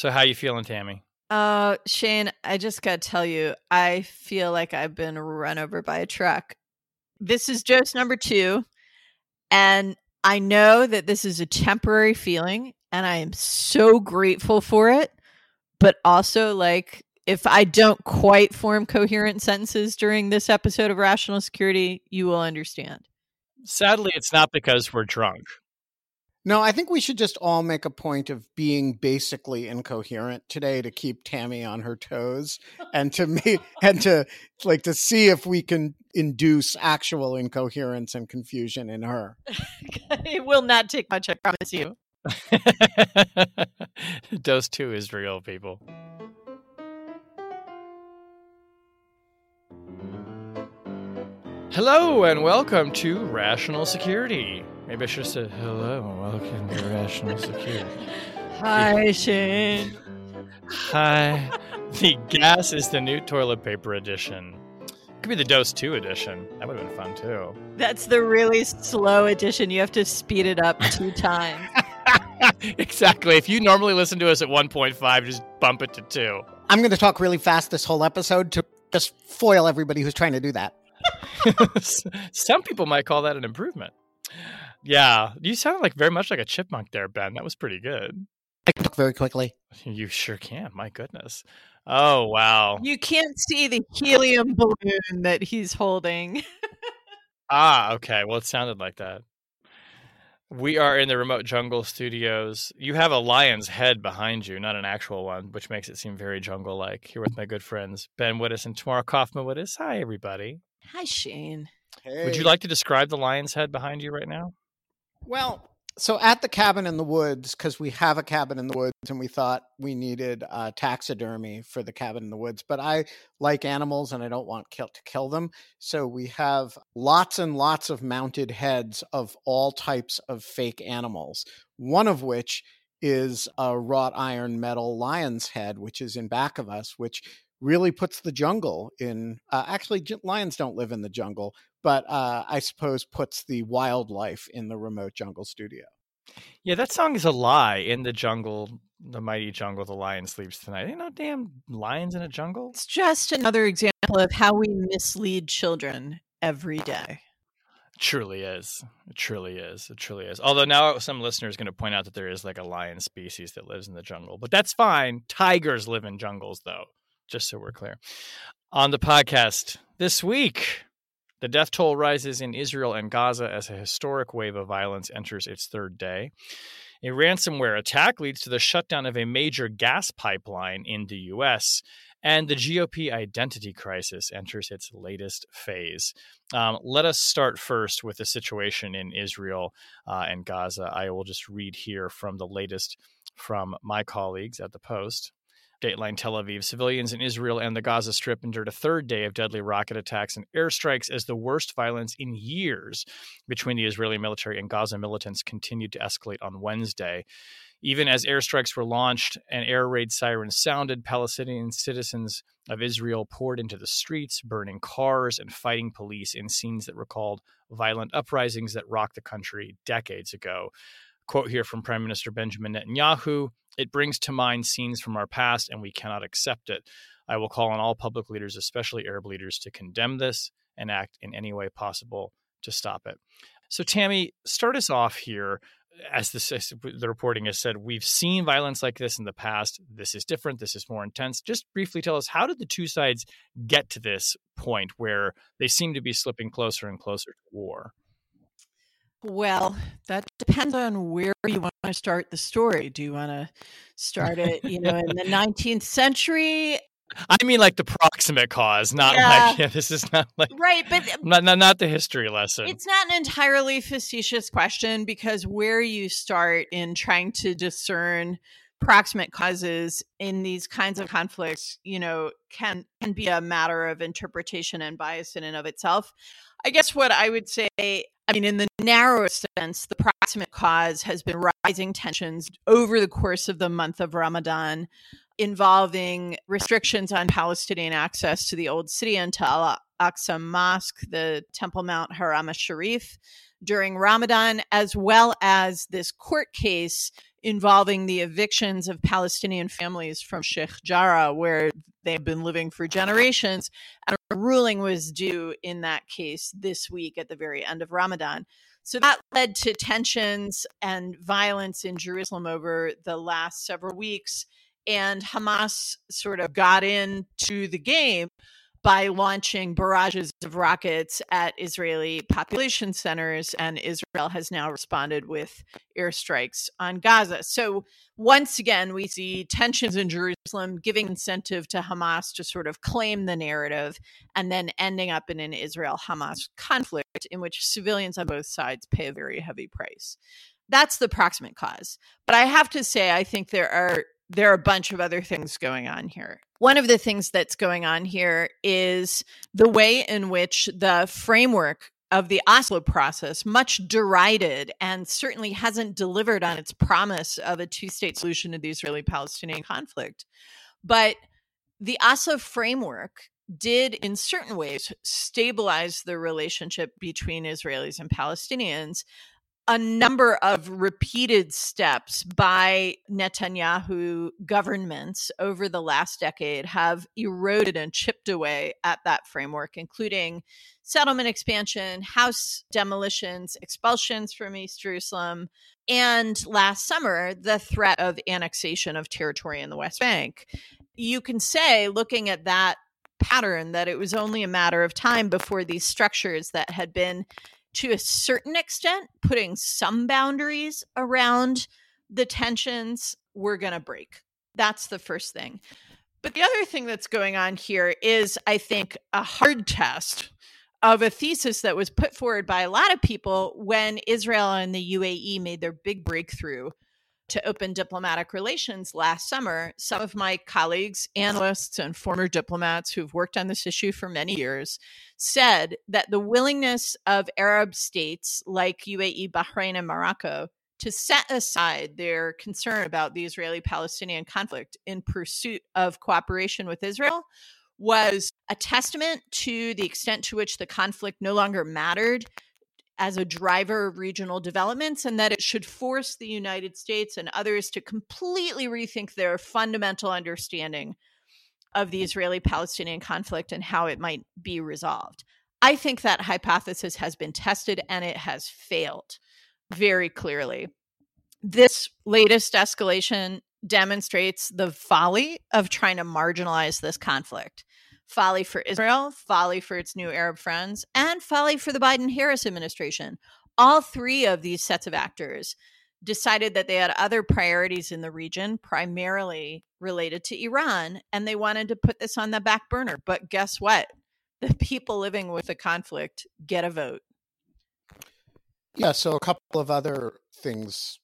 So how you feeling, Tammy? Uh, Shane, I just got to tell you, I feel like I've been run over by a truck. This is dose number two, and I know that this is a temporary feeling, and I am so grateful for it. But also, like, if I don't quite form coherent sentences during this episode of Rational Security, you will understand. Sadly, it's not because we're drunk. No, I think we should just all make a point of being basically incoherent today to keep Tammy on her toes and to me and to like to see if we can induce actual incoherence and confusion in her. it will not take much, I promise you. Dose two is real, people. Hello and welcome to Rational Security. Maybe I should have said hello and welcome to Rational Security. Hi, Shane. Hi. The gas is the new toilet paper edition. Could be the dose two edition. That would have been fun too. That's the really slow edition. You have to speed it up two times. exactly. If you normally listen to us at 1.5, just bump it to two. I'm going to talk really fast this whole episode to just foil everybody who's trying to do that. Some people might call that an improvement. Yeah, you sounded like very much like a chipmunk there, Ben. That was pretty good. I can talk very quickly. You sure can. My goodness. Oh wow. You can't see the helium balloon that he's holding. ah, okay. Well, it sounded like that. We are in the remote jungle studios. You have a lion's head behind you, not an actual one, which makes it seem very jungle like. Here with my good friends, Ben Wittes and Tamara Cofman Wittes. Hi, everybody. Hi, Shane. Hey. Would you like to describe the lion's head behind you right now? Well, so at the cabin in the woods, because we have a cabin in the woods and we thought we needed uh, taxidermy for the cabin in the woods, but I like animals and I don't want kill- to kill them. So we have lots and lots of mounted heads of all types of fake animals, one of which is a wrought iron metal lion's head, which is in back of us, which really puts the jungle in. Uh, actually, lions don't live in the jungle, but uh, I suppose puts the wildlife in the remote jungle studio. Yeah, that song is a lie. In the jungle, the mighty jungle, the lion sleeps tonight. Ain't no damn lions in a jungle. It's just another example of how we mislead children every day. It truly is. It truly is. It truly is. Although now some listeners going to point out that there is like a lion species that lives in the jungle, but that's fine. Tigers live in jungles, though. Just so we're clear. On the podcast this week, the death toll rises in Israel and Gaza as a historic wave of violence enters its third day. A ransomware attack leads to the shutdown of a major gas pipeline in the U.S., and the GOP identity crisis enters its latest phase. Um, let us start first with the situation in Israel uh, and Gaza. I will just read here from the latest from my colleagues at the Post. Dateline Tel Aviv. Civilians in Israel and the Gaza Strip endured a third day of deadly rocket attacks and airstrikes as the worst violence in years between the Israeli military and Gaza militants continued to escalate on Wednesday. Even as airstrikes were launched and air raid sirens sounded, Palestinian citizens of Israel poured into the streets, burning cars and fighting police in scenes that recalled violent uprisings that rocked the country decades ago. Quote here from Prime Minister Benjamin Netanyahu it brings to mind scenes from our past, and we cannot accept it. I will call on all public leaders, especially Arab leaders, to condemn this and act in any way possible to stop it. So, Tammy, start us off here. As, as the reporting has said, we've seen violence like this in the past. This is different. This is more intense. Just briefly tell us how did the two sides get to this point where they seem to be slipping closer and closer to war? Well, that depends on where you want to start the story. Do you want to start it, you know, in the 19th century I mean, like the proximate cause, not Yeah. like yeah, this is not like right, but uh, not not, not the history lesson. It's not an entirely facetious question because where you start in trying to discern proximate causes in these kinds of conflicts, you know, can can be a matter of interpretation and bias in and of itself. I guess what I would say, I mean, in the narrowest sense, the proximate cause has been rising tensions over the course of the month of Ramadan involving restrictions on Palestinian access to the old city and to Al Aqsa Mosque, the Temple Mount Haram Sharif during Ramadan, as well as this court case involving the evictions of Palestinian families from Sheikh Jarrah, where they've been living for generations. And a ruling was due in that case this week at the very end of Ramadan. So that led to tensions and violence in Jerusalem over the last several weeks. And Hamas sort of got into the game by launching barrages of rockets at Israeli population centers, and Israel has now responded with airstrikes on Gaza. So, once again, we see tensions in Jerusalem giving incentive to Hamas to sort of claim the narrative and then ending up in an Israel Hamas conflict in which civilians on both sides pay a very heavy price. That's the proximate cause. But I have to say, I think there are there are a bunch of other things going on here. One of the things that's going on here is the way in which the framework of the Oslo process, much derided and certainly hasn't delivered on its promise of a two state solution to the Israeli Palestinian conflict. But the Oslo framework did, in certain ways, stabilize the relationship between Israelis and Palestinians a number of repeated steps by Netanyahu governments over the last decade have eroded and chipped away at that framework, including settlement expansion, house demolitions, expulsions from East Jerusalem, and last summer, the threat of annexation of territory in the West Bank. You can say, looking at that pattern, that it was only a matter of time before these structures that had been to a certain extent, putting some boundaries around the tensions we're going to break. That's the first thing. But the other thing that's going on here is, I think, a hard test of a thesis that was put forward by a lot of people when Israel and the UAE made their big breakthrough to open diplomatic relations last summer. Some of my colleagues, analysts, and former diplomats who've worked on this issue for many years said that the willingness of Arab states like UAE, Bahrain, and Morocco to set aside their concern about the Israeli Palestinian conflict in pursuit of cooperation with Israel was a testament to the extent to which the conflict no longer mattered as a driver of regional developments and that it should force the United States and others to completely rethink their fundamental understanding of the Israeli Palestinian conflict and how it might be resolved. I think that hypothesis has been tested and it has failed very clearly. This latest escalation demonstrates the folly of trying to marginalize this conflict folly for Israel, folly for its new Arab friends, and folly for the Biden Harris administration. All three of these sets of actors decided that they had other priorities in the region, primarily related to Iran, and they wanted to put this on the back burner. But guess what? The people living with the conflict get a vote. Yeah, so a couple of other things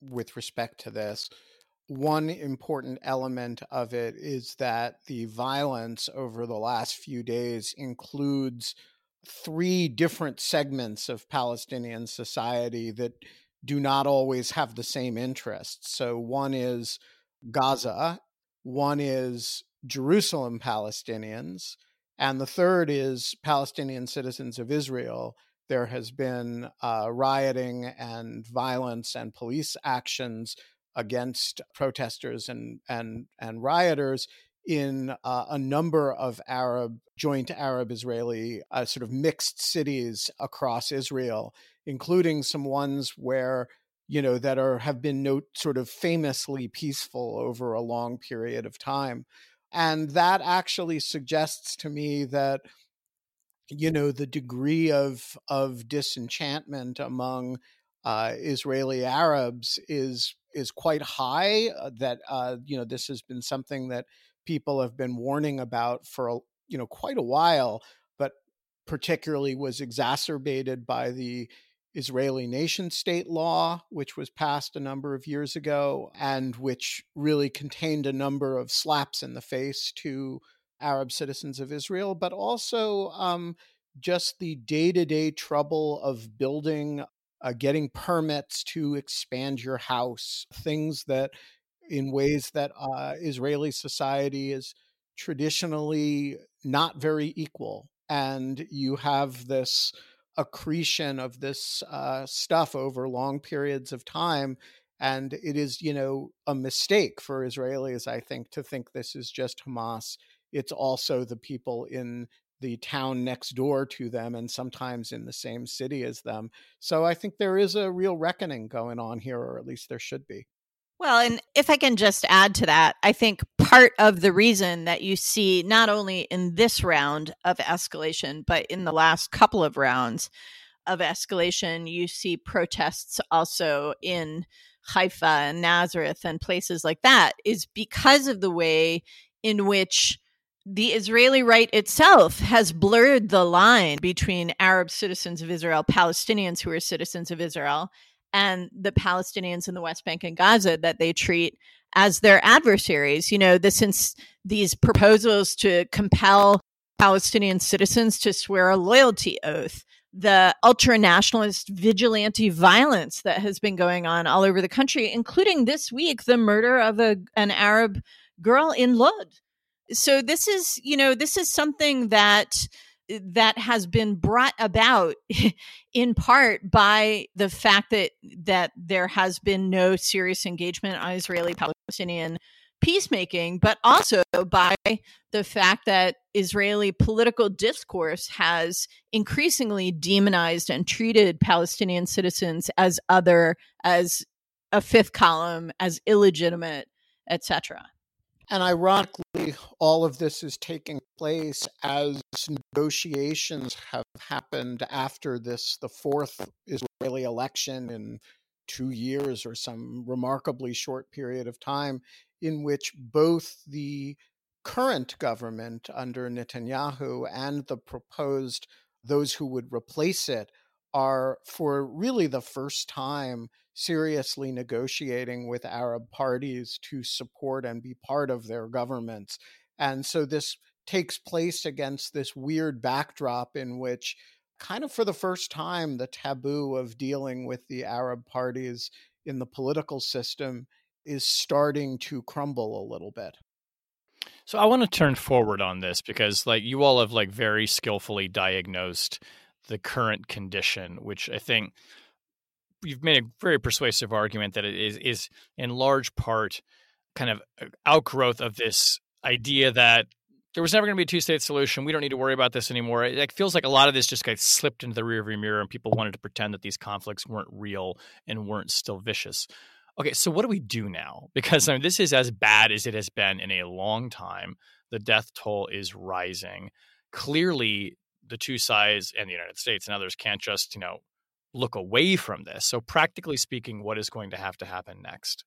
with respect to this. One important element of it is that the violence over the last few days includes three different segments of Palestinian society that do not always have the same interests. So, one is Gaza, one is Jerusalem Palestinians, and the third is Palestinian citizens of Israel. There has been uh, rioting and violence and police actions against protesters and and and rioters in uh, a number of Arab joint Arab Israeli uh, sort of mixed cities across Israel, including some ones where you know that are have been note sort of famously peaceful over a long period of time, and that actually suggests to me that you know the degree of of disenchantment among uh, Israeli Arabs is is quite high. Uh, that uh, you know this has been something that people have been warning about for a, you know quite a while, but particularly was exacerbated by the Israeli nation state law, which was passed a number of years ago and which really contained a number of slaps in the face to Arab citizens of Israel, but also um, just the day to day trouble of building, uh, getting permits to expand your house, things that in ways that uh, Israeli society is traditionally not very equal. And you have this accretion of this uh, stuff over long periods of time. And it is, you know, a mistake for Israelis, I think, to think this is just Hamas. It's also the people in the town next door to them and sometimes in the same city as them. So I think there is a real reckoning going on here, or at least there should be. Well, and if I can just add to that, I think part of the reason that you see not only in this round of escalation, but in the last couple of rounds of escalation, you see protests also in Haifa and Nazareth and places like that, is because of the way in which the Israeli right itself has blurred the line between Arab citizens of Israel, Palestinians who are citizens of Israel, and the Palestinians in the West Bank and Gaza that they treat as their adversaries. You know, since these proposals to compel Palestinian citizens to swear a loyalty oath, the ultra nationalist vigilante violence that has been going on all over the country, including this week, the murder of a, an Arab girl in Lod. So this is, you know, this is something that eh, that has been brought about in part by the fact that that there has been no serious engagement on Israeli Palestinian peacemaking, but also by the fact that Israeli political discourse has increasingly demonized and treated Palestinian citizens as other, as a fifth column, as illegitimate, etc. And ironically, all of this is taking place as negotiations have happened after this, the fourth Israeli election in two years or some remarkably short period of time, in which both the current government under Netanyahu and the proposed those who would replace it are, for really the first time, seriously negotiating with Arab parties to support and be part of their governments. And so this takes place against this weird backdrop in which, kind of for the first time, the taboo of dealing with the Arab parties in the political system is starting to crumble a little bit. So I want to turn forward on this because like you all have like very skillfully diagnosed the current condition, which I think you've made a very persuasive argument that it is is in large part kind of uh, outgrowth of this idea that there was never going to be a two-state solution. We don't need to worry about this anymore. It feels like a lot of this just got slipped into the rearview mirror, and people wanted to pretend that these conflicts weren't real and weren't still vicious. Okay, so what do we do now? Because I mean, this is as bad as it has been in a long time. The death toll is rising. Clearly, the two sides and the United States and others can't just, you know, look away from this. So, practically speaking, what is going to have to happen next?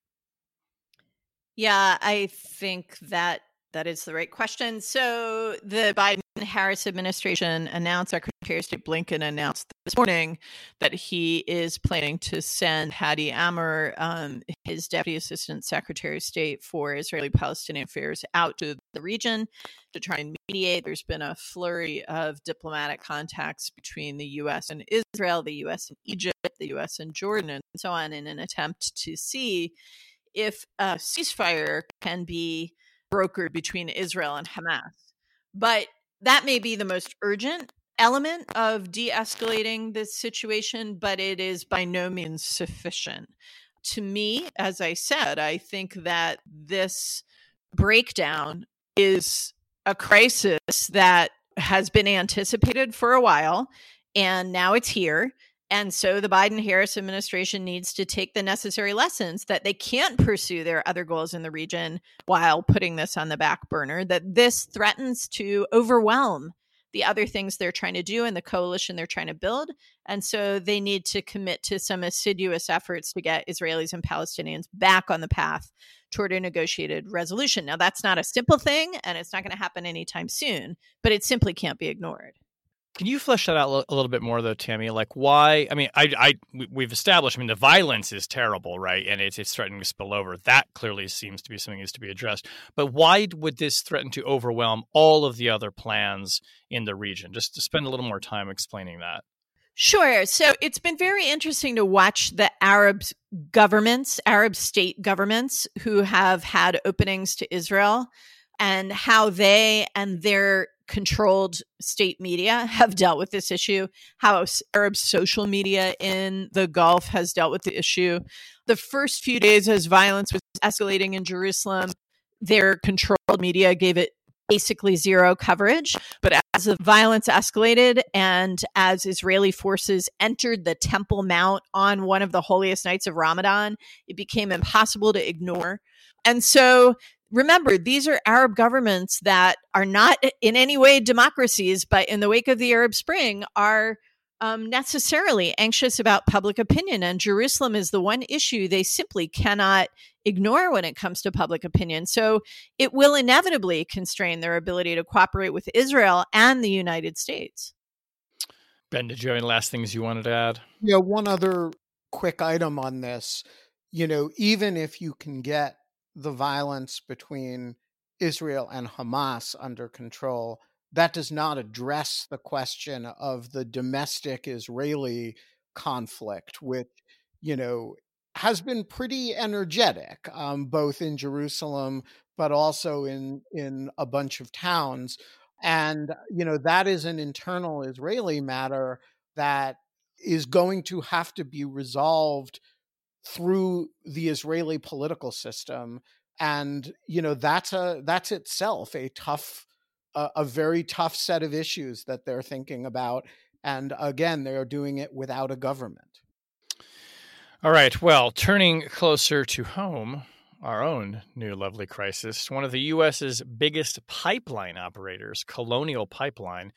Yeah, I think that that is the right question. So, the Biden Harris administration announced, Secretary of State Blinken announced this morning that he is planning to send Hadi Amr, um, his Deputy Assistant Secretary of State for Israeli Palestinian Affairs, out to the region to try and mediate. There's been a flurry of diplomatic contacts between the U.S. and Israel, the U.S. and Egypt, the U.S. and Jordan, and so on, in an attempt to see if a ceasefire can be brokered between Israel and Hamas. But that may be the most urgent element of de escalating this situation, but it is by no means sufficient. To me, as I said, I think that this breakdown is a crisis that has been anticipated for a while, and now it's here. And so the Biden Harris administration needs to take the necessary lessons that they can't pursue their other goals in the region while putting this on the back burner, that this threatens to overwhelm the other things they're trying to do and the coalition they're trying to build. And so they need to commit to some assiduous efforts to get Israelis and Palestinians back on the path toward a negotiated resolution. Now, that's not a simple thing and it's not going to happen anytime soon, but it simply can't be ignored. Can you flesh that out a little bit more, though, Tammy? Like, why? I mean, I, I, we've established. I mean, the violence is terrible, right? And it's it's threatening to spill over. That clearly seems to be something that needs to be addressed. But why would this threaten to overwhelm all of the other plans in the region? Just to spend a little more time explaining that. Sure. So it's been very interesting to watch the Arab governments, Arab state governments who have had openings to Israel and how they and their controlled state media have dealt with this issue, how Arab social media in the Gulf has dealt with the issue. The first few days as violence was escalating in Jerusalem, their controlled media gave it basically zero coverage. But as the violence escalated and as Israeli forces entered the Temple Mount on one of the holiest nights of Ramadan, it became impossible to ignore. And so remember, these are Arab governments that are not in any way democracies, but in the wake of the Arab Spring are um, necessarily anxious about public opinion. And Jerusalem is the one issue they simply cannot ignore when it comes to public opinion. So it will inevitably constrain their ability to cooperate with Israel and the United States. Ben, did you have any last things you wanted to add? Yeah, one other quick item on this. You know, even if you can get the violence between Israel and Hamas under control, that does not address the question of the domestic Israeli conflict, which, you know, has been pretty energetic, um, both in Jerusalem but also in in a bunch of towns. And you know that is an internal Israeli matter that is going to have to be resolved through the Israeli political system and you know that's a that's itself a tough a, a, very tough set of issues that they're thinking about and again they are doing it without a government. All right well turning closer to home our own new lovely crisis one of the us's biggest pipeline operators colonial pipeline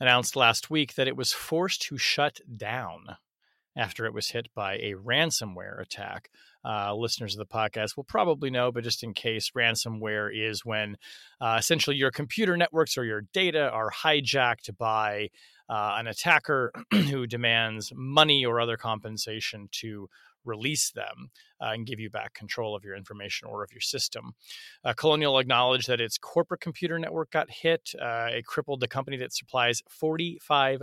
announced last week that it was forced to shut down after it was hit by a ransomware attack. Uh, listeners of the podcast will probably know, but just in case, ransomware is when uh, essentially your computer networks or your data are hijacked by uh, an attacker who demands money or other compensation to release them uh, and give you back control of your information or of your system. Uh, Colonial acknowledged that its corporate computer network got hit. Uh, it crippled the company that supplies 45%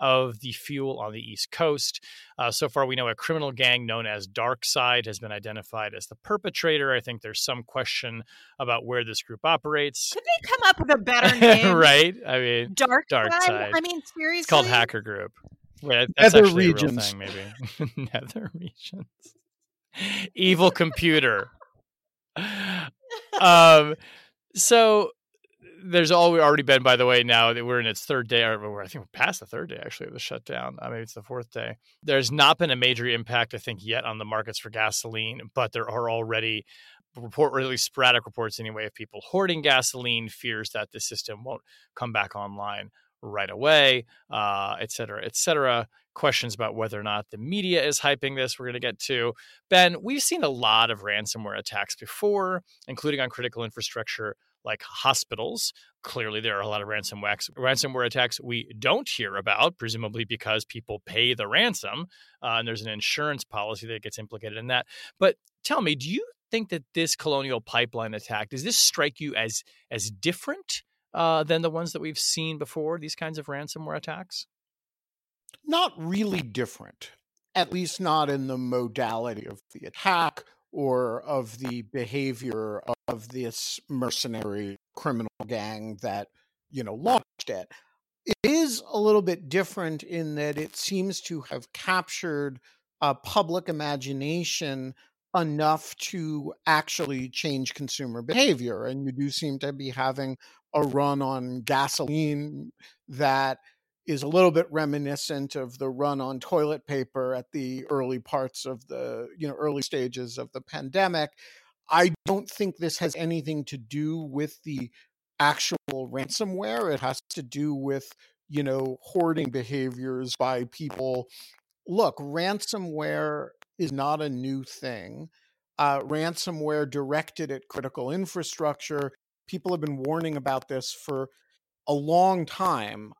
of the fuel on the East Coast. Uh, so far, we know a criminal gang known as DarkSide has been identified as the perpetrator. I think there's some question about where this group operates. Could they come up with a better name? right? I mean, Dark, Dark Side. I mean, seriously, it's called Hacker Group. Wait, that's Nether regions, thing, maybe. Nether regions. Evil computer. um. So there's already been, by the way, now that we're in its third day, or I think we're past the third day actually of the shutdown. Uh, maybe it's the fourth day. There's not been a major impact, I think, yet on the markets for gasoline, but there are already report really sporadic reports anyway of people hoarding gasoline, fears that the system won't come back online right away, uh, et cetera, et cetera. Questions about whether or not the media is hyping this, we're going to get to. Ben, we've seen a lot of ransomware attacks before, including on critical infrastructure like hospitals. Clearly, there are a lot of ransomware, attacks we don't hear about, presumably because people pay the ransom uh, and there's an insurance policy that gets implicated in that. But tell me, do you think that this colonial pipeline attack does this strike you as as different uh, than the ones that we've seen before? These kinds of ransomware attacks? Not really different, at least not in the modality of the attack or of the behavior of this mercenary criminal gang that you know launched it it is a little bit different in that it seems to have captured a public imagination enough to actually change consumer behavior. And you do seem to be having a run on gasoline that is a little bit reminiscent of the run on toilet paper at the early parts of the you know early stages of the pandemic i don't think this has anything to do with the actual ransomware. It has to do with, you know, hoarding behaviors by people. Look, ransomware is not a new thing. Uh, ransomware directed at critical infrastructure. People have been warning about this for a long time.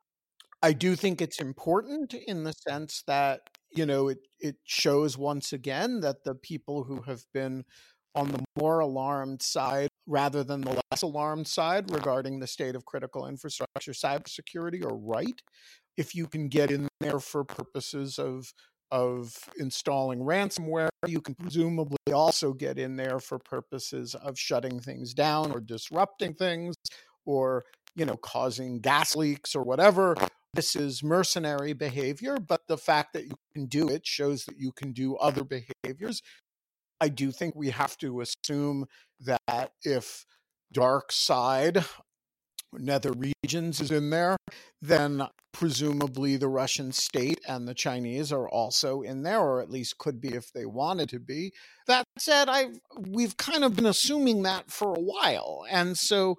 I do think it's important in the sense that you know it it shows once again that the people who have been on the more alarmed side rather than the less alarmed side regarding the state of critical infrastructure cybersecurity are right. If you can get in there for purposes of of installing ransomware, you can presumably also get in there for purposes of shutting things down or disrupting things or you know causing gas leaks or whatever this is mercenary behavior but the fact that you can do it shows that you can do other behaviors I do think we have to assume that if dark side nether regions is in there, then presumably the Russian state and the Chinese are also in there, or at least could be if they wanted to be. That said, I we've kind of been assuming that for a while, and so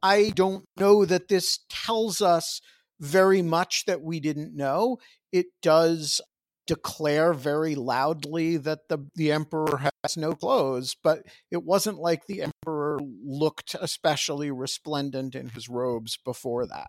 I don't know that this tells us very much that we didn't know. It does declare very loudly that the the emperor has no clothes but it wasn't like the emperor looked especially resplendent in his robes before that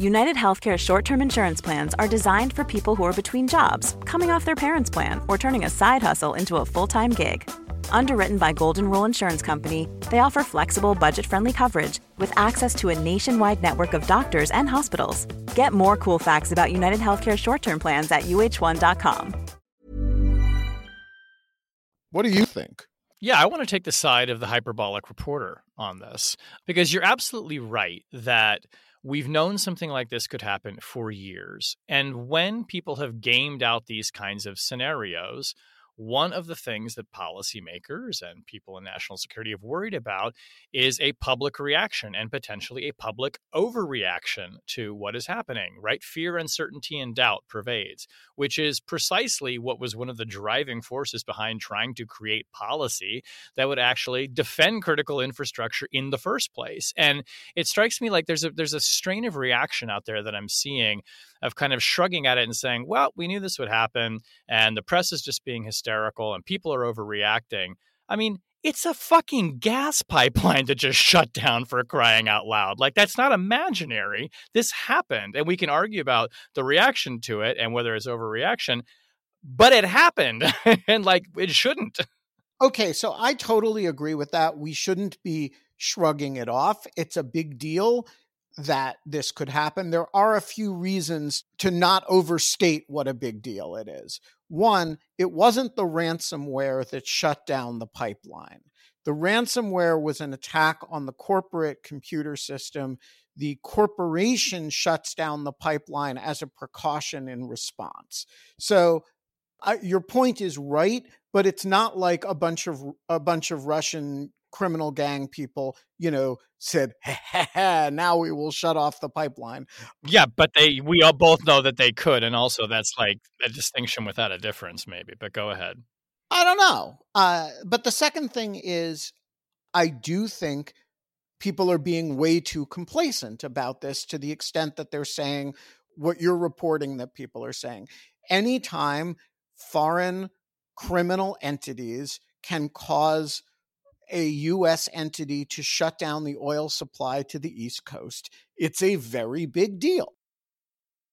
United Healthcare short term insurance plans are designed for people who are between jobs, coming off their parents' plan, or turning a side hustle into a full time gig. Underwritten by Golden Rule Insurance Company, they offer flexible, budget friendly coverage with access to a nationwide network of doctors and hospitals. Get more cool facts about United Healthcare short term plans at uh1.com. What do you think? Yeah, I want to take the side of the hyperbolic reporter on this because you're absolutely right that we've known something like this could happen for years. And when people have gamed out these kinds of scenarios, one of the things that policymakers and people in national security have worried about is a public reaction and potentially a public overreaction to what is happening, right? Fear, uncertainty, and doubt pervades, which is precisely what was one of the driving forces behind trying to create policy that would actually defend critical infrastructure in the first place. And it strikes me like there's a there's a strain of reaction out there that I'm seeing of kind of shrugging at it and saying, well, we knew this would happen and the press is just being hysterical and people are overreacting. I mean, it's a fucking gas pipeline to just shut down for crying out loud. Like, that's not imaginary. This happened. And we can argue about the reaction to it and whether it's overreaction, but it happened. and like, it shouldn't. Okay. So I totally agree with that. We shouldn't be shrugging it off. It's a big deal that this could happen. There are a few reasons to not overstate what a big deal it is. One, it wasn't the ransomware that shut down the pipeline. The ransomware was an attack on the corporate computer system. The corporation shuts down the pipeline as a precaution in response. So your point is right, but it's not like a bunch of a bunch of Russian criminal gang people, you know, said, ha, ha, now we will shut off the pipeline. Yeah, but they we all both know that they could, and also that's like a distinction without a difference, maybe. But go ahead. I don't know. Uh, but the second thing is, I do think people are being way too complacent about this to the extent that they're saying what you're reporting that people are saying. Anytime foreign criminal entities can cause a U.S. entity to shut down the oil supply to the East Coast. It's a very big deal.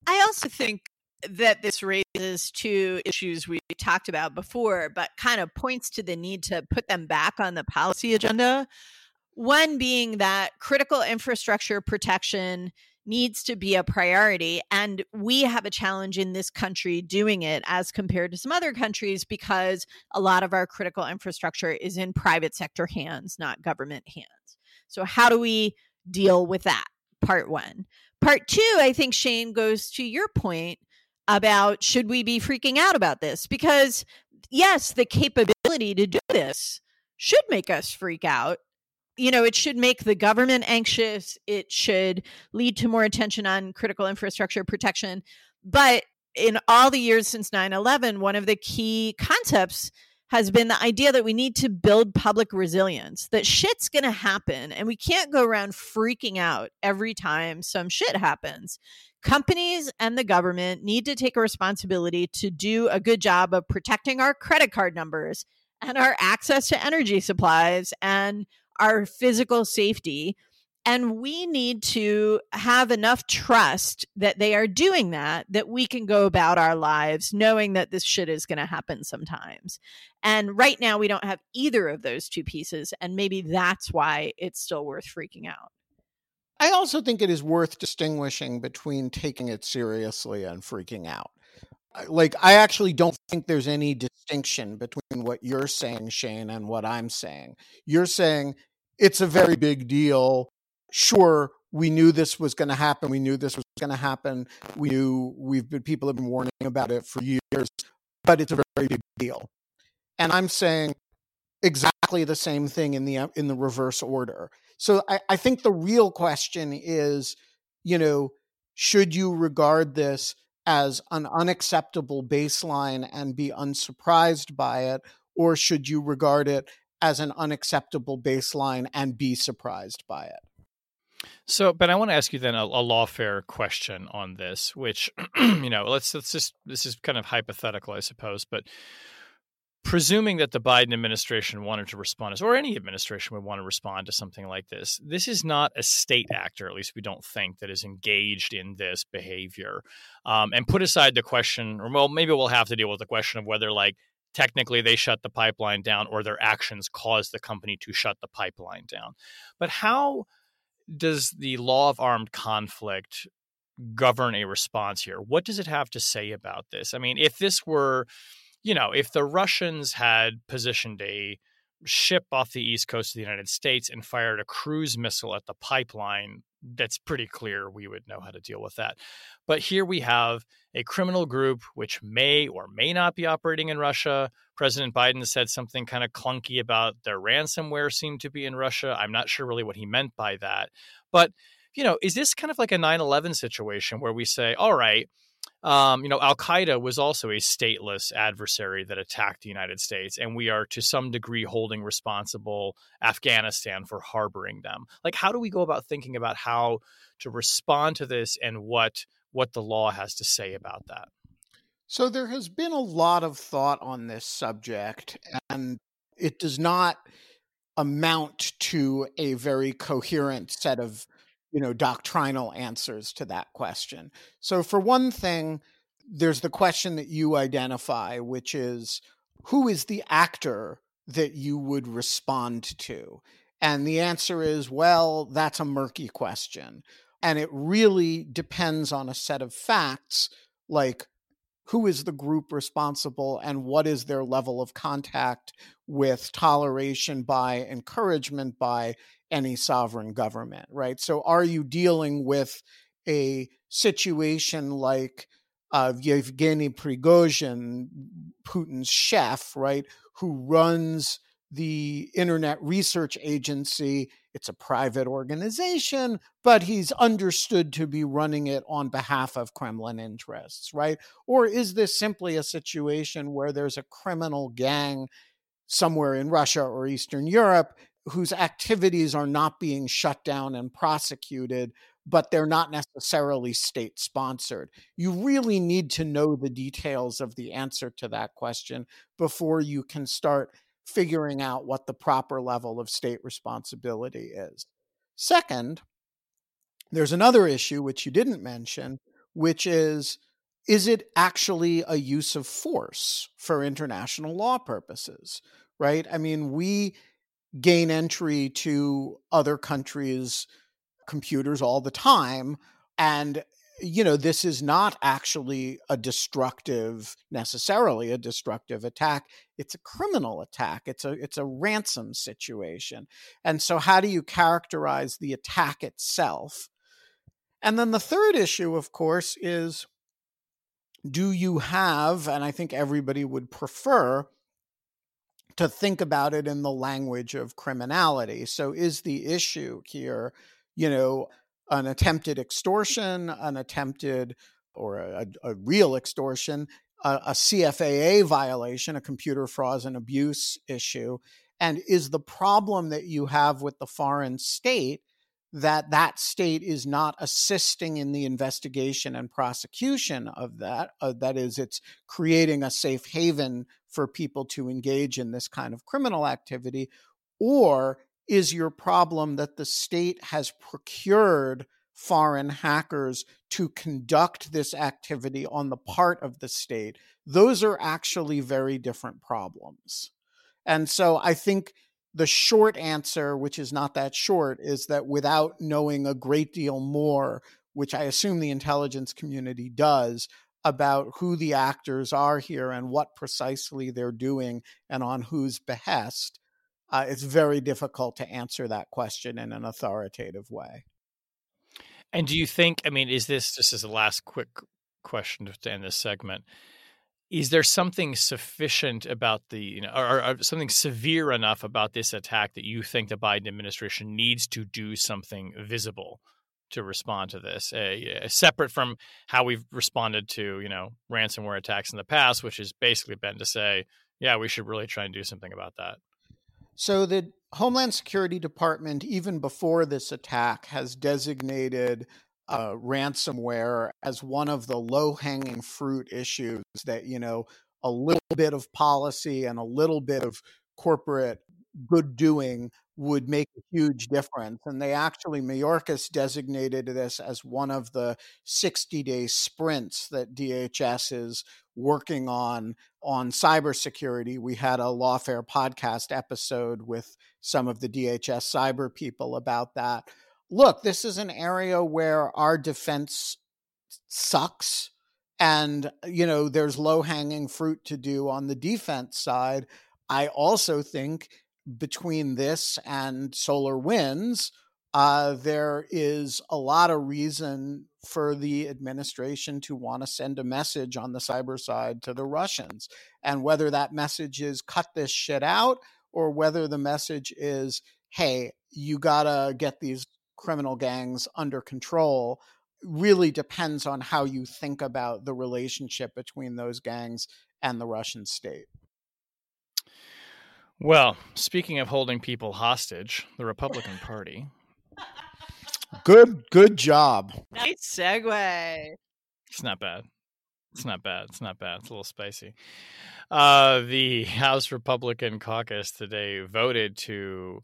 I also think that this raises two issues we talked about before, but kind of points to the need to put them back on the policy agenda. One being that critical infrastructure protection needs to be a priority. And we have a challenge in this country doing it as compared to some other countries because a lot of our critical infrastructure is in private sector hands, not government hands. So, how do we deal with that? Part one. Part two, I think, Shane, goes to your point about should we be freaking out about this? Because, yes, the capability to do this should make us freak out you know, it should make the government anxious. It should lead to more attention on critical infrastructure protection. But in all the years since 9 11, one of the key concepts has been the idea that we need to build public resilience, that shit's going to happen, and we can't go around freaking out every time some shit happens. Companies and the government need to take a responsibility to do a good job of protecting our credit card numbers and our access to energy supplies and our physical safety. And we need to have enough trust that they are doing that, that we can go about our lives knowing that this shit is going to happen sometimes. And right now, we don't have either of those two pieces. And maybe that's why it's still worth freaking out. I also think it is worth distinguishing between taking it seriously and freaking out. Like, I actually don't think there's any distinction between what you're saying, Shane, and what I'm saying. You're saying it's a very big deal. Sure, we knew this was going to happen. We knew this was going to happen. We knew we've been people have been warning about it for years, but it's a very big deal. And I'm saying exactly the same thing in the in the reverse order. So I, I think the real question is, you know, should you regard this as an unacceptable baseline and be unsurprised by it, or should you regard it as an unacceptable baseline and be surprised by it. So, but I want to ask you then a, a lawfare question on this, which you know, let's let's just this is kind of hypothetical, I suppose, but presuming that the Biden administration wanted to respond, or any administration would want to respond to something like this, this is not a state actor, at least we don't think, that is engaged in this behavior. Um, and put aside the question, or well, maybe we'll have to deal with the question of whether like technically they shut the pipeline down or their actions caused the company to shut the pipeline down. But how does the law of armed conflict govern a response here? What does it have to say about this? I mean, if this were, you know, if the Russians had positioned a ship off the east coast of the United States and fired a cruise missile at the pipeline, that's pretty clear we would know how to deal with that. But here we have a criminal group which may or may not be operating in Russia. President Biden said something kind of clunky about their ransomware seemed to be in Russia. I'm not sure really what he meant by that. But, you know, is this kind of like a 9 11 situation where we say, all right, um, you know, Al Qaeda was also a stateless adversary that attacked the United States, and we are to some degree holding responsible Afghanistan for harboring them. Like, how do we go about thinking about how to respond to this and what what the law has to say about that? So there has been a lot of thought on this subject, and it does not amount to a very coherent set of you know doctrinal answers to that question. So for one thing there's the question that you identify which is who is the actor that you would respond to? And the answer is well that's a murky question. And it really depends on a set of facts like who is the group responsible and what is their level of contact with toleration by encouragement by any sovereign government, right? So are you dealing with a situation like uh, Yevgeny Prigozhin, Putin's chef, right, who runs the Internet Research Agency. It's a private organization, but he's understood to be running it on behalf of Kremlin interests, right? Or is this simply a situation where there's a criminal gang somewhere in Russia or Eastern Europe whose activities are not being shut down and prosecuted, but they're not necessarily state sponsored. You really need to know the details of the answer to that question before you can start figuring out what the proper level of state responsibility is. Second, there's another issue which you didn't mention, which is is it actually a use of force for international law purposes? Right? I mean, we gain entry to other countries' computers all the time and you know this is not actually a destructive necessarily a destructive attack. It's a criminal attack. It's a it's a ransom situation. And so how do you characterize the attack itself? And then the third issue of course is do you have and i think everybody would prefer to think about it in the language of criminality. So is the issue here you know an attempted extortion, an attempted or a, a real extortion, a, a, CFAA violation, a computer fraud and abuse issue? And is the problem that you have with the foreign state that that state is not assisting in the investigation and prosecution of that? Uh, that is, it's creating a safe haven for people to engage in this kind of criminal activity, or is your problem that the state has procured foreign hackers to conduct this activity on the part of the state? Those are actually very different problems. And so I think the short answer, which is not that short, is that without knowing a great deal more, which I assume the intelligence community does, about who the actors are here and what precisely they're doing and on whose behest, uh, it's very difficult to answer that question in an authoritative way. And do you think, I mean, is this just as a last quick question to end this segment? Is there something sufficient about the, you know, or, or, something severe enough about this attack that you think the Biden administration needs to do something visible to respond to this, uh, separate from how we've responded to, you know, ransomware attacks in the past, which has basically been to say, yeah, we should really try and do something about that? So the Homeland Security Department, even before this attack, has designated uh, ransomware as one of the low hanging fruit issues that, you know, a little bit of policy and a little bit of corporate good doing would make a huge difference. And they actually, Mayorkas designated this as one of the 60 day sprints that DHS is working on on cybersecurity. We had a Lawfare podcast episode with some of the DHS cyber people about that. Look, this is an area where our defense sucks and you know there's low hanging fruit to do on the defense side. I also think between this and SolarWinds, uh, there is a lot of reason for the administration to want to send a message on the cyber side to the Russians. And whether that message is cut this shit out or whether the message is, hey, you got to get these criminal gangs under control really depends on how you think about the relationship between those gangs and the Russian state. Well, speaking of holding people hostage, the Republican Party. Good, good job. Nice segue. It's not bad. It's not bad. It's not bad. It's a little spicy. Uh, the House Republican caucus today voted to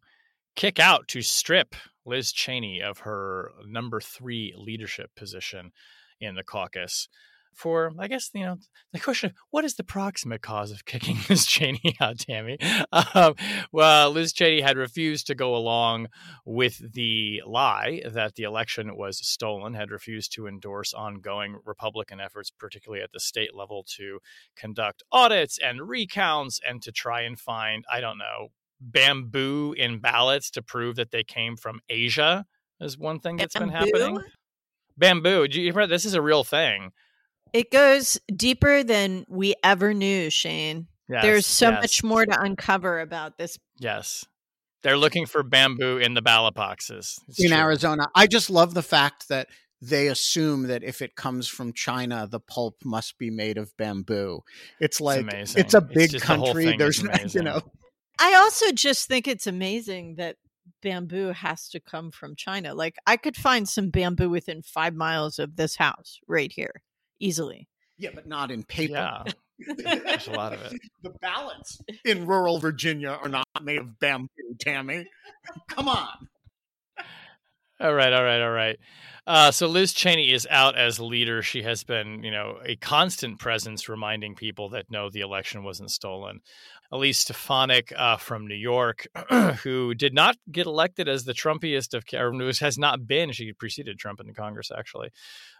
kick out, to strip Liz Cheney of her number three leadership position in the caucus for, I guess, you know, the question what is the proximate cause of kicking Liz Cheney out, Tammy? Um, well, Liz Cheney had refused to go along with the lie that the election was stolen, had refused to endorse ongoing Republican efforts, particularly at the state level, to conduct audits and recounts and to try and find, I don't know, bamboo in ballots to prove that they came from Asia is one thing that's bamboo? been happening. Bamboo. You this is a real thing. It goes deeper than we ever knew, Shane. Yes, There's so yes. much more to uncover about this. Yes. They're looking for bamboo in the ballot boxes. It's in true. Arizona. I just love the fact that they assume that if it comes from China, the pulp must be made of bamboo. It's like it's, it's a big it's country. The There's you know. I also just think it's amazing that bamboo has to come from China. Like I could find some bamboo within five miles of this house right here easily. Yeah, but not in paper. Yeah. There's a lot of it. The ballots in rural Virginia are not made of bamboo, Tammy. Come on. All right, all right, all right. Uh, so Liz Cheney is out as leader. She has been, you know, a constant presence reminding people that no, the election wasn't stolen. Elise Stefanik uh, from New York, who did not get elected as the Trumpiest of, or has not been, she preceded Trump in the Congress actually,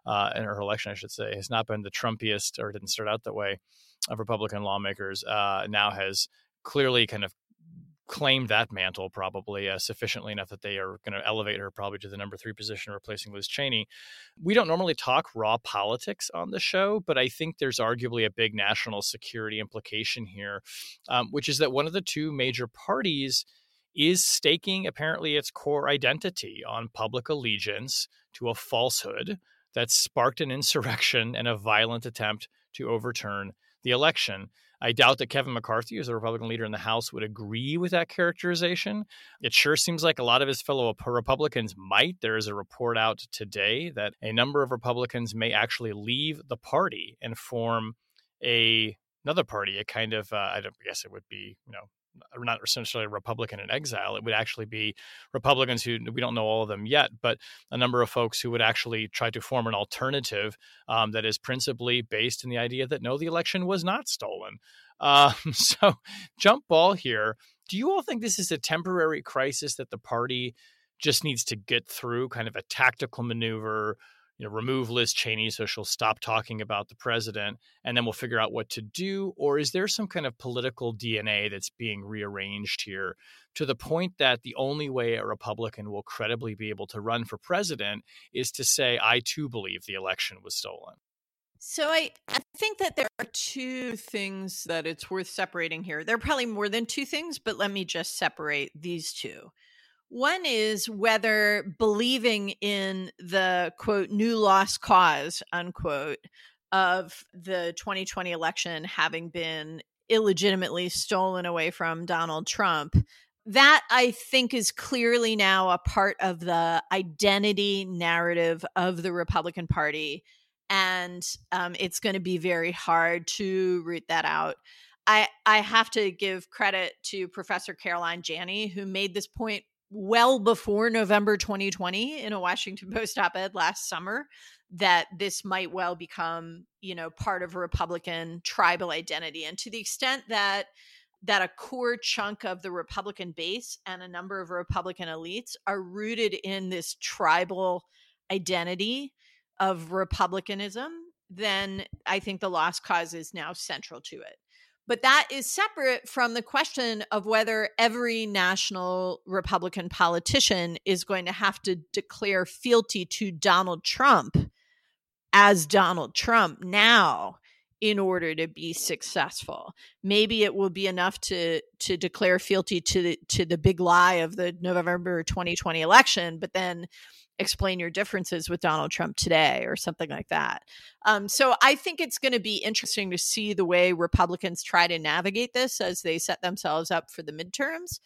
uh, in her election, I should say, has not been the Trumpiest or didn't start out that way of Republican lawmakers, uh, now has clearly kind of claimed that mantle probably uh, sufficiently enough that they are going to elevate her probably to the number three position, replacing Liz Cheney. We don't normally talk raw politics on the show, but I think there's arguably a big national security implication here, um, which is that one of the two major parties is staking apparently its core identity on public allegiance to a falsehood that sparked an insurrection and a violent attempt to overturn the election. I doubt that Kevin McCarthy, as a Republican leader in the House, would agree with that characterization. It sure seems like a lot of his fellow Republicans might. There is a report out today that a number of Republicans may actually leave the party and form a another party, a kind of uh, I, I guess it would be you know not essentially a Republican in exile. It would actually be Republicans who we don't know all of them yet, but a number of folks who would actually try to form an alternative um, that is principally based in the idea that no, the election was not stolen. Um, so, jump ball here. Do you all think this is a temporary crisis that the party just needs to get through, kind of a tactical maneuver? You know, remove Liz Cheney so she'll stop talking about the president and then we'll figure out what to do? Or is there some kind of political DNA that's being rearranged here to the point that the only way a Republican will credibly be able to run for president is to say, I too believe the election was stolen? So I, I think that there are two things that it's worth separating here. There are probably more than two things, but let me just separate these two. One is whether believing in the quote new lost cause unquote of the 2020 election having been illegitimately stolen away from Donald Trump. That I think is clearly now a part of the identity narrative of the Republican Party. And um, it's going to be very hard to root that out. I, I have to give credit to Professor Caroline Janney, who made this point well before November 2020 in a Washington Post op ed last summer that this might well become, you know, part of a Republican tribal identity. And to the extent that that a core chunk of the Republican base and a number of Republican elites are rooted in this tribal identity of republicanism, then I think the lost cause is now central to it. But that is separate from the question of whether every national Republican politician is going to have to declare fealty to Donald Trump as Donald Trump now in order to be successful. Maybe it will be enough to to declare fealty to the to the big lie of the November 2020 election, but then explain your differences with Donald Trump today or something like that. Um, so I think it's going to be interesting to see the way Republicans try to navigate this as they set themselves up for the midterms.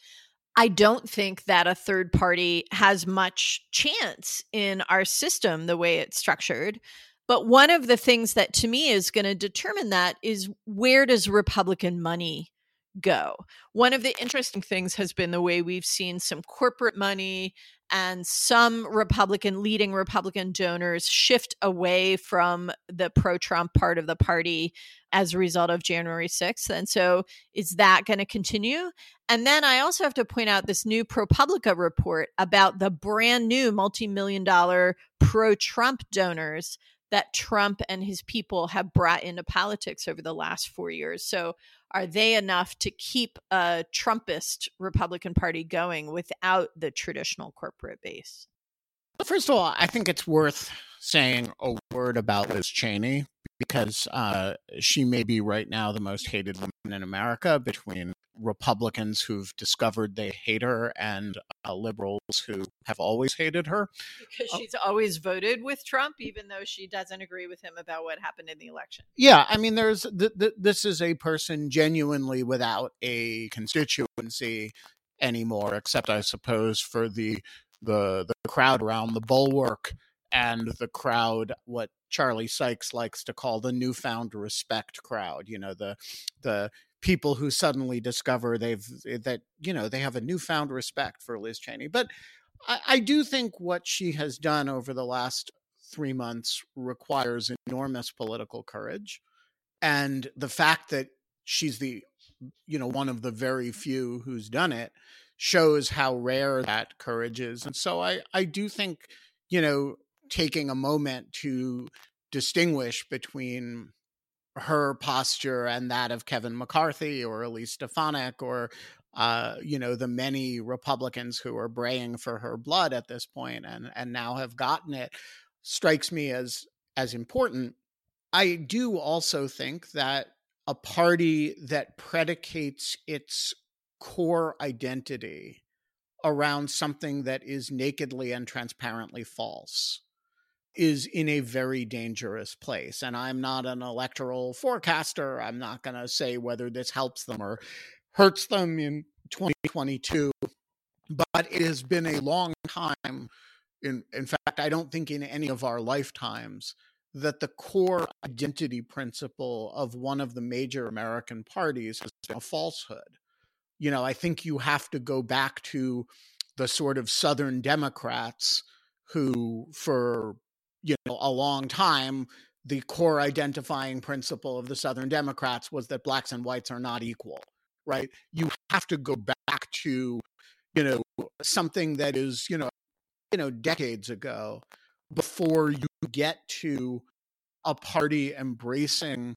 I don't think that a third party has much chance in our system the way it's structured. But one of the things that to me is going to determine that is where does Republican money go? One of the interesting things has been the way we've seen some corporate money and some Republican leading Republican donors shift away from the pro Trump part of the party as a result of January 6th. And so is that going to continue? And then I also have to point out this new ProPublica report about the brand new multi million dollar pro Trump donors that Trump and his people have brought into politics over the last four years. So are they enough to keep a Trumpist Republican Party going without the traditional corporate base? First of all, I think it's worth saying a word about Liz Cheney because uh, she may be right now the most hated woman in America between Republicans who've discovered they hate her and uh, liberals who have always hated her. Because oh. she's always voted with Trump, even though she doesn't agree with him about what happened in the election. Yeah, I mean, there's th- th- this is a person genuinely without a constituency anymore, except I suppose for the the the crowd around the bulwark and the crowd what Charlie Sykes likes to call the newfound respect crowd you know the the people who suddenly discover they've that you know they have a newfound respect for Liz Cheney. But I, I do think what she has done over the last three months requires enormous political courage, and the fact that she's the you know, one of the very few who's done it, shows how rare that courage is. And so I, I do think, you know, taking a moment to distinguish between her posture and that of Kevin McCarthy or Elise Stefanik or uh, you know the many Republicans who are braying for her blood at this point and and now have gotten it strikes me as as important. I do also think that a party that predicates its core identity around something that is nakedly and transparently false is in a very dangerous place. And I'm not an electoral forecaster. I'm not going to say whether this helps them or hurts them in 2022. But it has been a long time. In, in fact, I don't think in any of our lifetimes that the core identity principle of one of the major American parties has been a falsehood. You know, I think you have to go back to the sort of Southern Democrats who, for you know a long time the core identifying principle of the southern democrats was that blacks and whites are not equal right? You have to go back to you know something that is you know you know decades ago before you get to a party embracing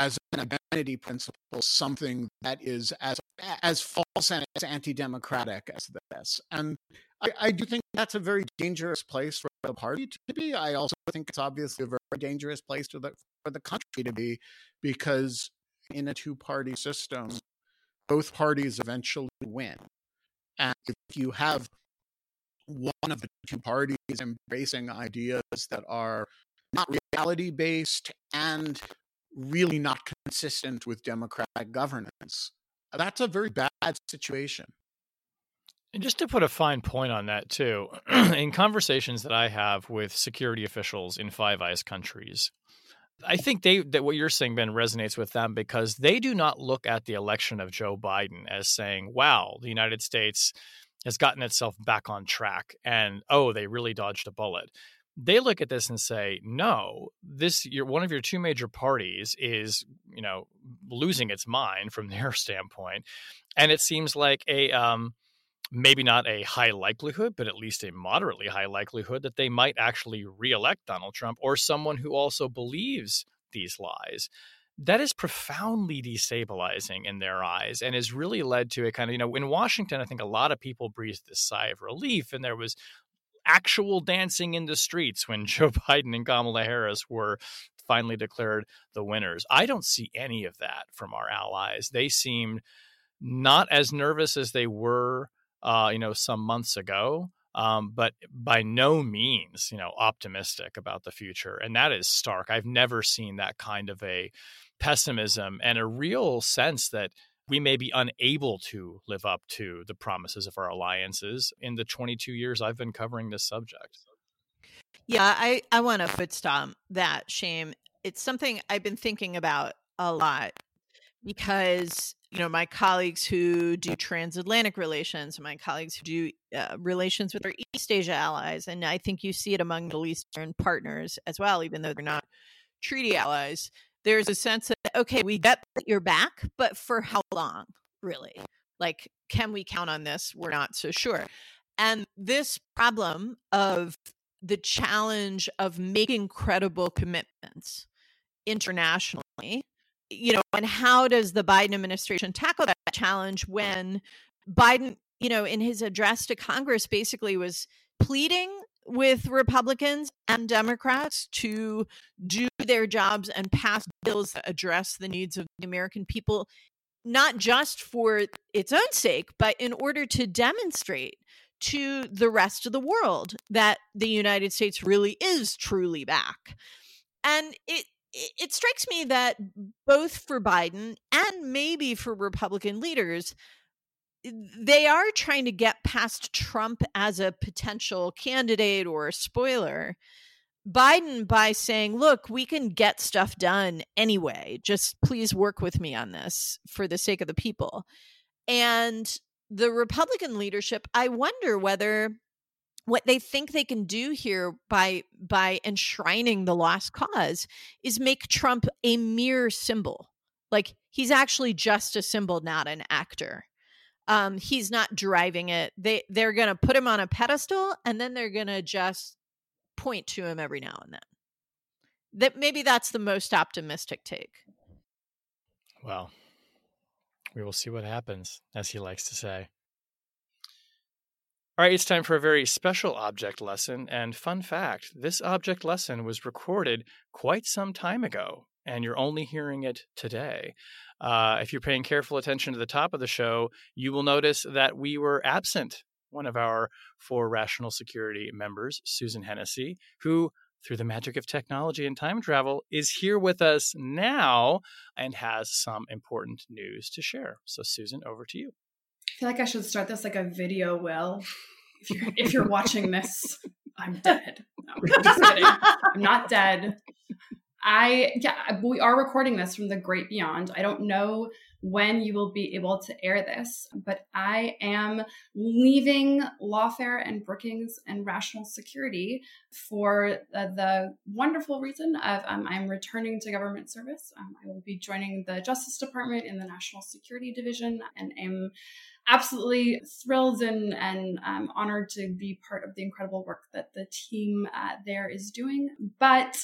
as an identity principle something that is as as false and as anti-democratic as this. And I, I do think that's a very dangerous place for party to be. I also think it's obviously a very dangerous place for the for the country to be, because in a two party system, both parties eventually win. And if you have one of the two parties embracing ideas that are not reality based and really not consistent with democratic governance, that's a very bad situation. And just to put a fine point on that, too, in conversations that I have with security officials in Five Eyes countries, I think they that what you're saying, Ben, resonates with them because they do not look at the election of Joe Biden as saying, "Wow, the United States has gotten itself back on track," and "Oh, they really dodged a bullet." They look at this and say, "No, this your one of your two major parties is, you know, losing its mind from their standpoint, and it seems like a um, maybe not a high likelihood, but at least a moderately high likelihood that they might actually reelect Donald Trump or someone who also believes these lies. That is profoundly destabilizing in their eyes and has really led to a kind of, you know, in Washington, I think a lot of people breathed this sigh of relief and there was actual dancing in the streets when Joe Biden and Kamala Harris were finally declared the winners. I don't see any of that from our allies. They seemed not as nervous as they were uh, you know, some months ago, um, but by no means, you know, optimistic about the future. And that is stark. I've never seen that kind of a pessimism and a real sense that we may be unable to live up to the promises of our alliances in the 22 years I've been covering this subject. Yeah, I, I want to foot stomp that Shane. It's something I've been thinking about a lot because you know my colleagues who do transatlantic relations my colleagues who do uh, relations with our east asia allies and i think you see it among middle eastern partners as well even though they're not treaty allies there's a sense that okay we get that you're back but for how long really? Like can we count on this? We're not so sure. And this problem of the challenge of making credible commitments internationally you know, and how does the Biden administration tackle that challenge when Biden, you know, in his address to Congress basically was pleading with Republicans and Democrats to do their jobs and pass bills that address the needs of the American people, not just for its own sake, but in order to demonstrate to the rest of the world that the United States really is truly back. And it it strikes me that both for Biden and maybe for Republican leaders, they are trying to get past Trump as a potential candidate or a spoiler. Biden by saying, look, we can get stuff done anyway. Just please work with me on this for the sake of the people. And the Republican leadership, I wonder whether what they think they can do here by by enshrining the lost cause is make Trump a mere symbol Like he's actually just a symbol, not an actor. Um, he's not driving it. They they're gonna put him on a pedestal and then they're gonna just point to him every now and then. That maybe that's the most optimistic take. Well, we will see what happens, as he likes to say. All right, it's time for a very special object lesson. And fun fact this object lesson was recorded quite some time ago, and you're only hearing it today. Uh, if you're paying careful attention to the top of the show, you will notice that we were absent one of our four rational security members, Susan Hennessy, who through the magic of technology and time travel, is here with us now and has some important news to share. So, Susan, over to you. I feel like I should start this like a video, Will. If you're, if you're watching this, I'm dead. No, I'm just kidding. I'm not dead. I, yeah, we are recording this from the great beyond. I don't know when you will be able to air this, but I am leaving Lawfare and Brookings and Rational Security for the, the wonderful reason of um, I'm returning to government service. Um, I will be joining the Justice Department in the National Security Division and am absolutely thrilled and, and um, honored to be part of the incredible work that the team uh, there is doing. But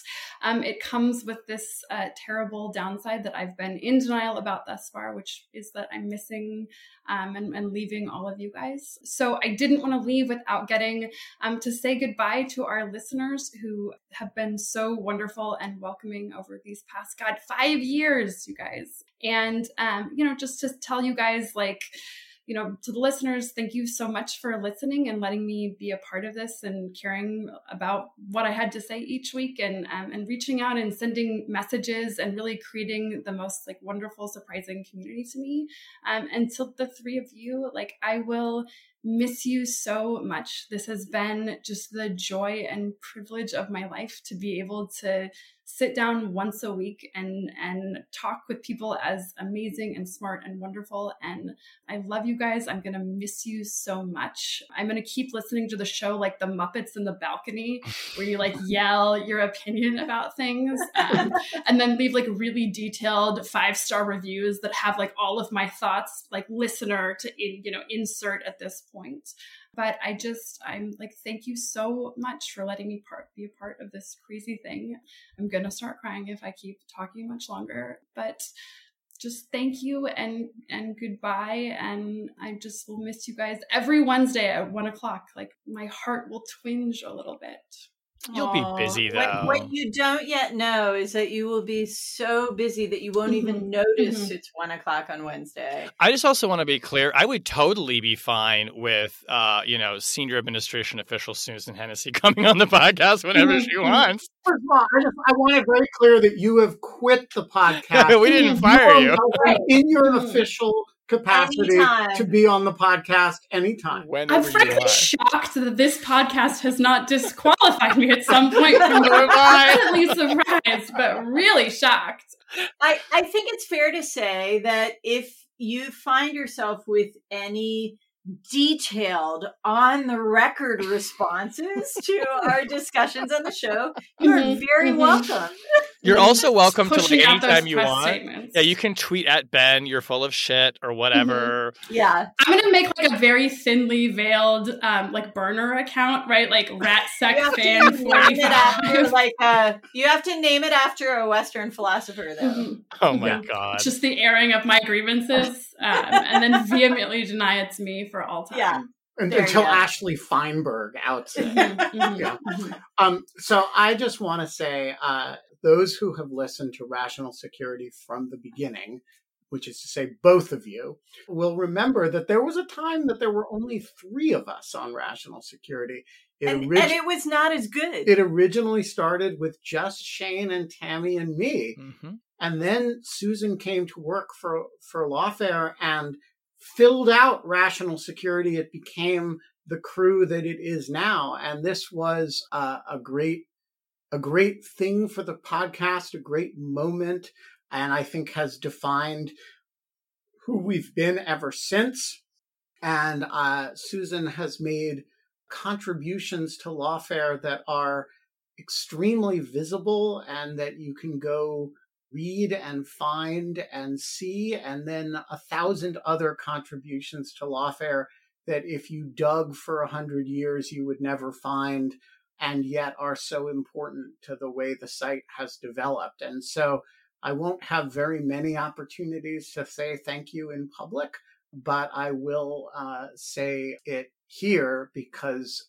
um, it comes with this uh, terrible downside that I've been in denial about thus far, which is that I'm missing um, and, and, leaving all of you guys. So I didn't want to leave without getting um, to say goodbye to our listeners who have been so wonderful and welcoming over these past, God, five years, you guys. And, um, you know, just to tell you guys, like, you know, to the listeners, thank you so much for listening and letting me be a part of this and caring about what I had to say each week and um, and reaching out and sending messages and really creating the most like wonderful, surprising community to me. Um, and to the three of you, like I will miss you so much. This has been just the joy and privilege of my life to be able to sit down once a week and and talk with people as amazing and smart and wonderful. And i love you guys. I'm gonna miss you so much. I'm gonna keep listening to the show like the muppets in the balcony where you like yell your opinion about things. Um, and then leave like really detailed five star reviews that have like all of my thoughts like listener to in, you know insert at this point. But I just, I'm like, thank you so much for letting me part be a part of this crazy thing. I'm gonna start crying if I keep talking much longer, but just thank you and and goodbye. And i just will miss you guys every wednesday at one o'clock. Like my heart will twinge a little bit You'll be busy though. What, what, you don't yet know is that you will be so busy that you won't even mm-hmm. notice mm-hmm. it's one o'clock on Wednesday. I just also want to be clear. I would totally be fine with, uh, you know, senior administration official Susan Hennessy coming on the podcast whenever she mm-hmm. wants. First of all, I just I want it very clear that you have quit the podcast. we didn't fire you. In your official capacity anytime. to be on the podcast anytime. Whenever I'm frankly shocked that this podcast has not disqualified me at some point from pleasantly surprised, but really shocked. I, I think it's fair to say that if you find yourself with any detailed on the record responses to our discussions on the show, you're mm-hmm, very mm-hmm. welcome. You're also welcome to like anytime you want. Statements. Yeah, you can tweet at Ben, you're full of shit or whatever. Mm-hmm. Yeah. I'm gonna make like a very thinly veiled um like burner account, right? Like rat sec fan 45. like uh you have to name it after a Western philosopher though. Mm-hmm. Oh my yeah. god. Just the airing of my grievances. Um, and then vehemently deny it's me for all time. Yeah. until Ashley Feinberg outs it. Mm-hmm, mm-hmm, yeah. Mm-hmm. Um, so I just want to say, uh, those who have listened to Rational Security from the beginning, which is to say both of you, will remember that there was a time that there were only three of us on Rational Security. It and, orig- and it was not as good. It originally started with just Shane and Tammy and me. Mm-hmm. And then Susan came to work for, for Lawfare and filled out Rational Security. It became the crew that it is now. And this was uh, a great, a great thing for the podcast, a great moment, and I think has defined who we've been ever since. And uh, Susan has made contributions to Lawfare that are extremely visible and that you can go read and find and see, and then a thousand other contributions to lawfare that if you dug for a hundred years, you would never find, and yet are so important to the way the site has developed. And so I won't have very many opportunities to say thank you in public, but I will uh, say it here because,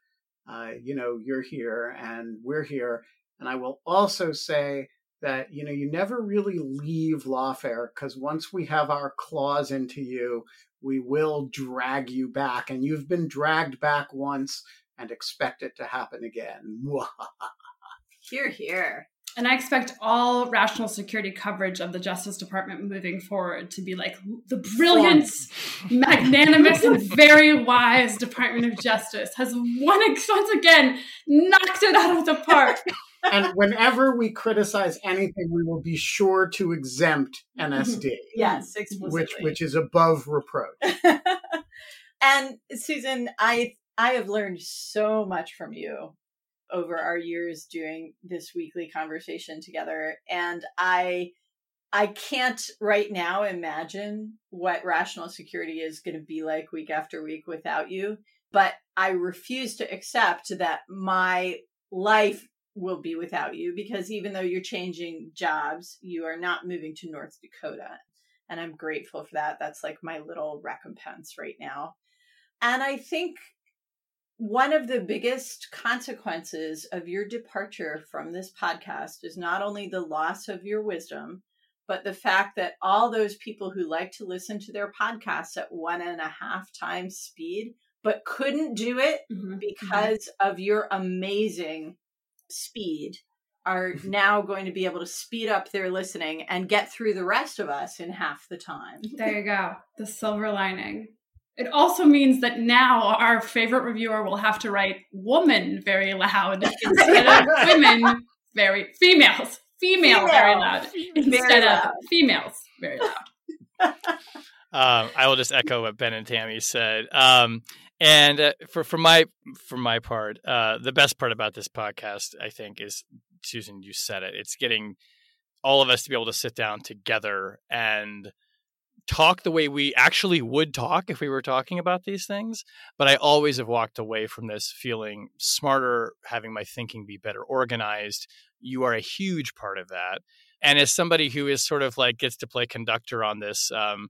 uh, you know, you're here and we're here. And I will also say that, you know, you never really leave lawfare because once we have our claws into you, we will drag you back. And you've been dragged back once and expect it to happen again. here, here. And I expect all rational security coverage of the Justice Department moving forward to be like the brilliant, magnanimous, and very wise Department of Justice has once again knocked it out of the park. and whenever we criticize anything, we will be sure to exempt mm-hmm. NSD. Yes, explicitly. Which which is above reproach. and Susan, I I have learned so much from you over our years doing this weekly conversation together and i i can't right now imagine what rational security is going to be like week after week without you but i refuse to accept that my life will be without you because even though you're changing jobs you are not moving to north dakota and i'm grateful for that. That's like my little recompense right now. And i think one of the biggest consequences of your departure from this podcast is not only the loss of your wisdom, but the fact that all those people who like to listen to their podcasts at one and a half times speed, but couldn't do it mm-hmm. mm-hmm. because mm-hmm. of your amazing speed, are now going to be able to speed up their listening and get through the rest of us in half the time. There you go. The silver lining. It also means that now our favorite reviewer will have to write woman very loud instead of women very females. Female, Female. very loud instead very loud. of females very loud. um, I will just echo what Ben and Tammy said. Um, and uh, for for my for my part, uh, the best part about this podcast, I think, is Susan. You said it. It's getting all of us to be able to sit down together and talk the way we actually would talk if we were talking about these things. But I always have walked away from this feeling smarter, having my thinking be better organized. You are a huge part of that. And as somebody who is sort of like gets to play conductor on this, um,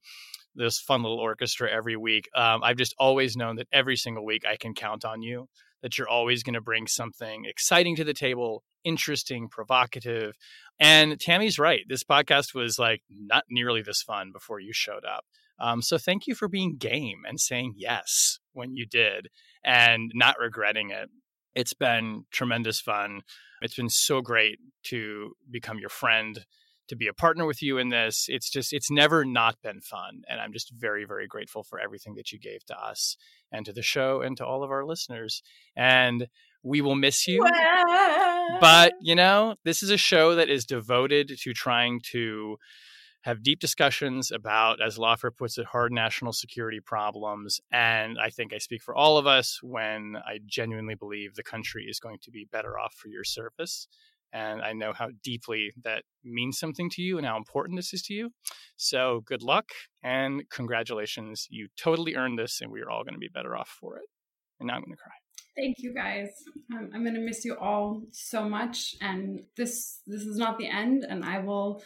this fun little orchestra every week, um, I've just always known that every single week I can count on you. That you're always going to bring something exciting to the table, interesting, provocative. And Tammy's right. This podcast was like not nearly this fun before you showed up. Um, so thank you for being game and saying yes when you did and not regretting it. It's been tremendous fun. It's been so great to become your friend, to be a partner with you in this. It's just, it's never not been fun. And I'm just very, very grateful for everything that you gave to us and to the show and to all of our listeners. And we will miss you. But, you know, this is a show that is devoted to trying to have deep discussions about, as Lawfare puts it, hard national security problems. And I think I speak for all of us when I genuinely believe the country is going to be better off for your service. And I know how deeply that means something to you and how important this is to you. So good luck and congratulations. You totally earned this, and we are all going to be better off for it. And now I'm going to cry. Thank you guys. Um, I'm going to miss you all so much. And this this is not the end. And I will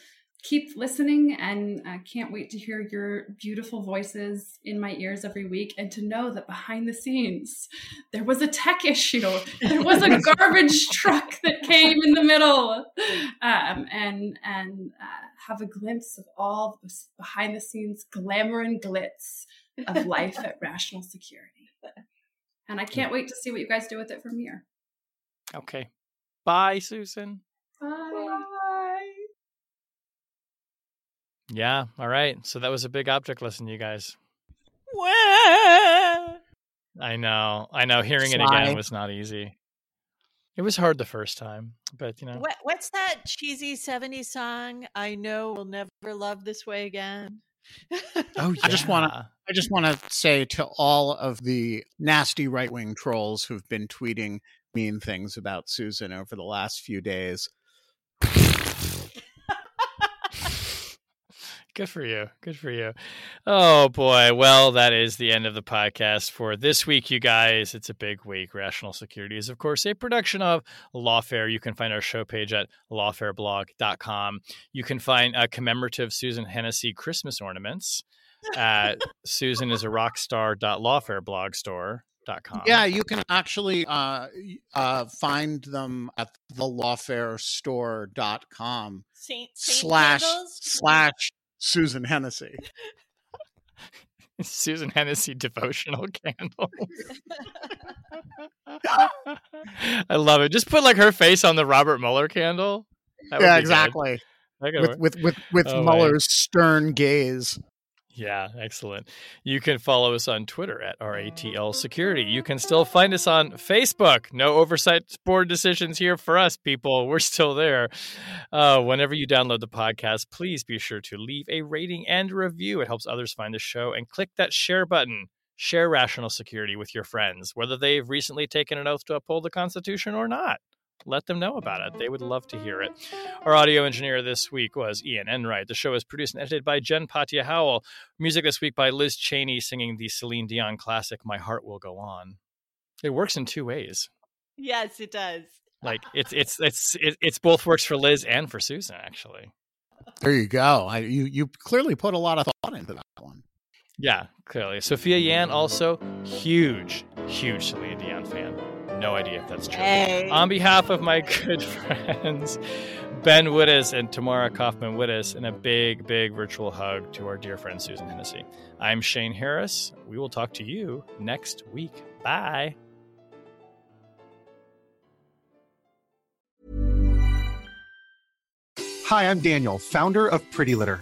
keep listening and I can't wait to hear your beautiful voices in my ears every week and to know that behind the scenes there was a tech issue there was a garbage truck that came in the middle um, and and uh, have a glimpse of all the behind the scenes glamour and glitz of life at rational security and I can't wait to see what you guys do with it from here. Okay. Bye, Susan. Bye. Bye. Yeah. All right. So that was a big object lesson, you guys. What? I know. I know. Hearing it again was not easy. It was hard the first time, but you know. What, what's that cheesy 70s song? I know we'll never love this way again. oh, yeah. I just want to I just want to say to all of the nasty right wing trolls who've been tweeting mean things about Susan over the last few days. Good for you. Good for you. Oh boy. Well, that is the end of the podcast for this week, you guys. It's a big week. Rational Security is, of course, a production of Lawfare. You can find our show page at lawfareblog.com. You can find uh, commemorative Susan Hennessy Christmas ornaments at Susan is a rockstar.lawfareblogstore.com. Yeah, you can actually uh, uh, find them at the lawfarestore.com Saint, slash slash Susan Hennessy. Susan Hennessy devotional candles. I love it. Just put like her face on the Robert Mueller candle. That Yeah, exactly. With with with with Oh. Mueller's stern gaze. Yeah, excellent. You can follow us on Twitter at RATL Security. You can still find us on Facebook. No oversight board decisions here for us, people. We're still there. Uh, whenever you download the podcast, please be sure to leave a rating and review. It helps others find the show. And click that share button. Share Rational Security with your friends, whether they've recently taken an oath to uphold the Constitution or not. Let them know about it. They would love to hear it. Our audio engineer this week was Ian Enright. The show is produced and edited by Jen Patja Howell. Music this week by Liz Cheney singing the Celine Dion classic "My Heart Will Go On." It works in two ways. Yes, it does. Like it's it's it's it, it's both works for Liz and for Susan actually. There you go. I, you you clearly put a lot of thought into that one. Yeah, clearly. Sophia Yan also huge, huge Celine Dion fan. No idea if that's true. Hey. On behalf of my good friends Ben Wittes and Tamara Cofman Wittes, and a big, big virtual hug to our dear friend Susan Hennessy. I'm Shane Harris. We will talk to you next week. Bye. Hi, I'm Daniel, founder of Pretty Litter.